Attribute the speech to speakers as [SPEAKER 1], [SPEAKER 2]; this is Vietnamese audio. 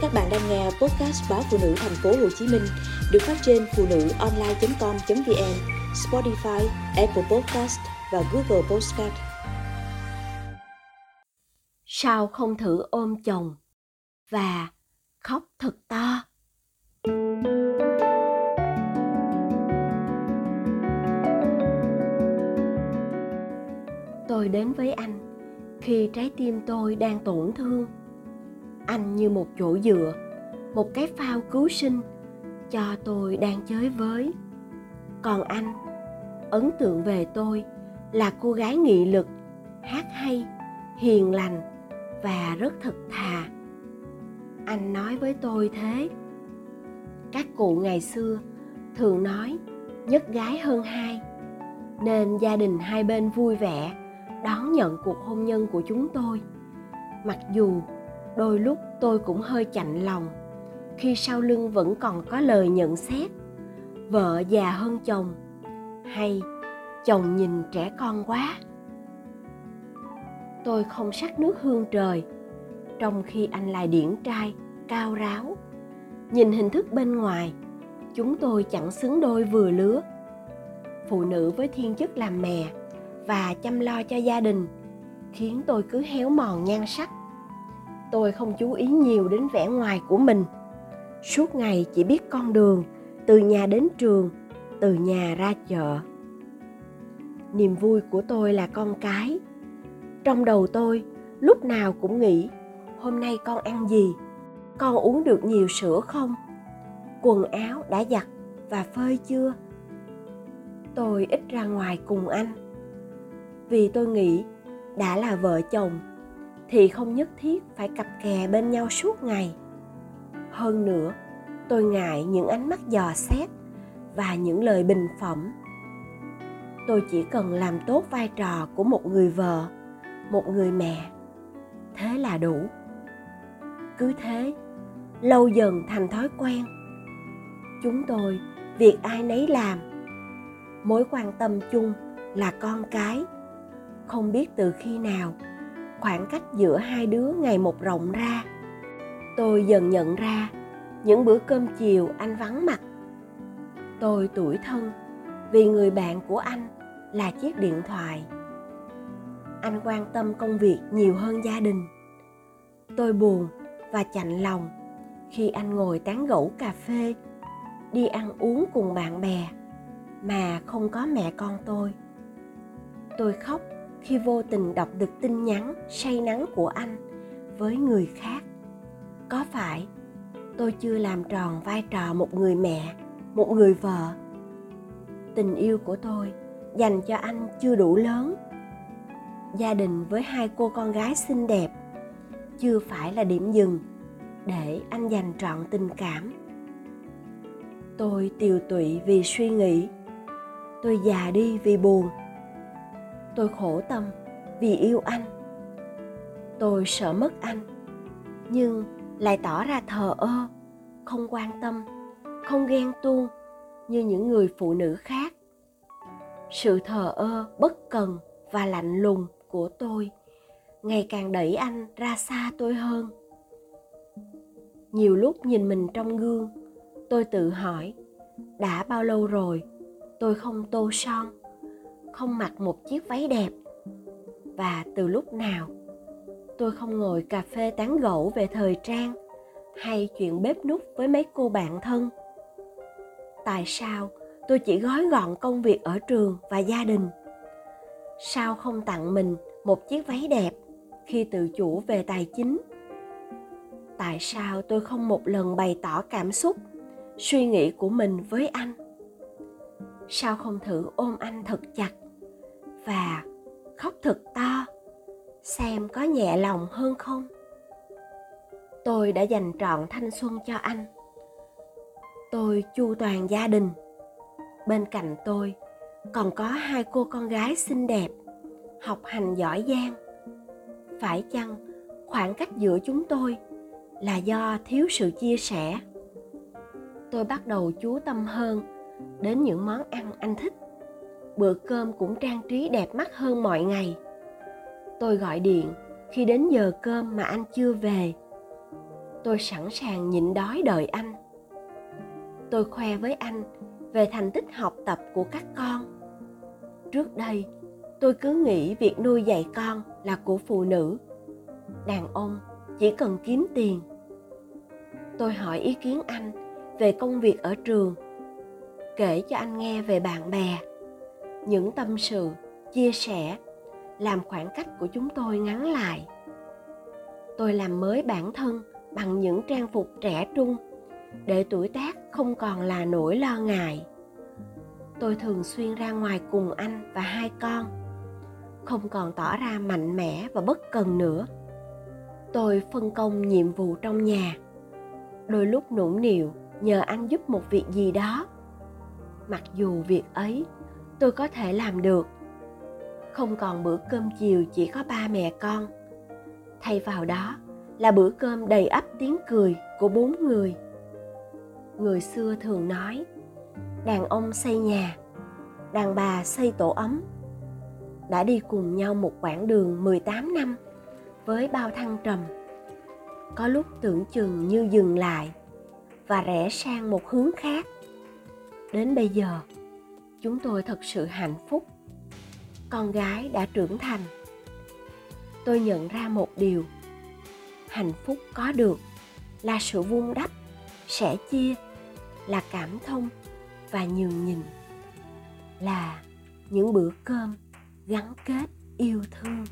[SPEAKER 1] Các bạn đang nghe podcast báo phụ nữ thành phố Hồ Chí Minh được phát trên phụ nữ online.com.vn, Spotify, Apple Podcast và Google Podcast.
[SPEAKER 2] Sao không thử ôm chồng và khóc thật to? Tôi đến với anh khi trái tim tôi đang tổn thương anh như một chỗ dựa, một cái phao cứu sinh cho tôi đang chơi với. Còn anh, ấn tượng về tôi là cô gái nghị lực, hát hay, hiền lành và rất thật thà. Anh nói với tôi thế. Các cụ ngày xưa thường nói nhất gái hơn hai, nên gia đình hai bên vui vẻ, đón nhận cuộc hôn nhân của chúng tôi. Mặc dù đôi lúc tôi cũng hơi chạnh lòng, khi sau lưng vẫn còn có lời nhận xét, vợ già hơn chồng hay chồng nhìn trẻ con quá. Tôi không sắc nước hương trời, trong khi anh lại điển trai, cao ráo. Nhìn hình thức bên ngoài, chúng tôi chẳng xứng đôi vừa lứa. Phụ nữ với thiên chức làm mẹ và chăm lo cho gia đình, khiến tôi cứ héo mòn nhan sắc tôi không chú ý nhiều đến vẻ ngoài của mình. Suốt ngày chỉ biết con đường, từ nhà đến trường, từ nhà ra chợ. Niềm vui của tôi là con cái. Trong đầu tôi, lúc nào cũng nghĩ, hôm nay con ăn gì, con uống được nhiều sữa không, quần áo đã giặt và phơi chưa. Tôi ít ra ngoài cùng anh, vì tôi nghĩ đã là vợ chồng thì không nhất thiết phải cặp kè bên nhau suốt ngày. Hơn nữa, tôi ngại những ánh mắt dò xét và những lời bình phẩm. Tôi chỉ cần làm tốt vai trò của một người vợ, một người mẹ. Thế là đủ. Cứ thế, lâu dần thành thói quen. Chúng tôi, việc ai nấy làm. Mối quan tâm chung là con cái. Không biết từ khi nào khoảng cách giữa hai đứa ngày một rộng ra. Tôi dần nhận ra, những bữa cơm chiều anh vắng mặt. Tôi tuổi thân vì người bạn của anh là chiếc điện thoại. Anh quan tâm công việc nhiều hơn gia đình. Tôi buồn và chạnh lòng khi anh ngồi tán gẫu cà phê, đi ăn uống cùng bạn bè mà không có mẹ con tôi. Tôi khóc khi vô tình đọc được tin nhắn say nắng của anh với người khác. Có phải tôi chưa làm tròn vai trò một người mẹ, một người vợ? Tình yêu của tôi dành cho anh chưa đủ lớn. Gia đình với hai cô con gái xinh đẹp chưa phải là điểm dừng để anh dành trọn tình cảm. Tôi tiều tụy vì suy nghĩ. Tôi già đi vì buồn tôi khổ tâm vì yêu anh. Tôi sợ mất anh, nhưng lại tỏ ra thờ ơ, không quan tâm, không ghen tuông như những người phụ nữ khác. Sự thờ ơ bất cần và lạnh lùng của tôi ngày càng đẩy anh ra xa tôi hơn. Nhiều lúc nhìn mình trong gương, tôi tự hỏi, đã bao lâu rồi tôi không tô son? Không mặc một chiếc váy đẹp. Và từ lúc nào, tôi không ngồi cà phê tán gẫu về thời trang hay chuyện bếp nút với mấy cô bạn thân. Tại sao tôi chỉ gói gọn công việc ở trường và gia đình? Sao không tặng mình một chiếc váy đẹp khi tự chủ về tài chính? Tại sao tôi không một lần bày tỏ cảm xúc, suy nghĩ của mình với anh? Sao không thử ôm anh thật chặt? Và khóc thật to. Xem có nhẹ lòng hơn không? Tôi đã dành trọn thanh xuân cho anh. Tôi chu toàn gia đình. Bên cạnh tôi còn có hai cô con gái xinh đẹp, học hành giỏi giang. Phải chăng khoảng cách giữa chúng tôi là do thiếu sự chia sẻ? Tôi bắt đầu chú tâm hơn đến những món ăn anh thích bữa cơm cũng trang trí đẹp mắt hơn mọi ngày. Tôi gọi điện, khi đến giờ cơm mà anh chưa về. Tôi sẵn sàng nhịn đói đợi anh. Tôi khoe với anh về thành tích học tập của các con. Trước đây, tôi cứ nghĩ việc nuôi dạy con là của phụ nữ. Đàn ông chỉ cần kiếm tiền. Tôi hỏi ý kiến anh về công việc ở trường. Kể cho anh nghe về bạn bè những tâm sự, chia sẻ, làm khoảng cách của chúng tôi ngắn lại. Tôi làm mới bản thân bằng những trang phục trẻ trung, để tuổi tác không còn là nỗi lo ngại. Tôi thường xuyên ra ngoài cùng anh và hai con, không còn tỏ ra mạnh mẽ và bất cần nữa. Tôi phân công nhiệm vụ trong nhà, đôi lúc nũng nịu nhờ anh giúp một việc gì đó. Mặc dù việc ấy tôi có thể làm được. Không còn bữa cơm chiều chỉ có ba mẹ con. Thay vào đó là bữa cơm đầy ắp tiếng cười của bốn người. Người xưa thường nói, đàn ông xây nhà, đàn bà xây tổ ấm. Đã đi cùng nhau một quãng đường 18 năm với bao thăng trầm. Có lúc tưởng chừng như dừng lại và rẽ sang một hướng khác. Đến bây giờ chúng tôi thật sự hạnh phúc. Con gái đã trưởng thành. Tôi nhận ra một điều. Hạnh phúc có được là sự vun đắp, sẻ chia, là cảm thông và nhường nhìn là những bữa cơm gắn kết yêu thương.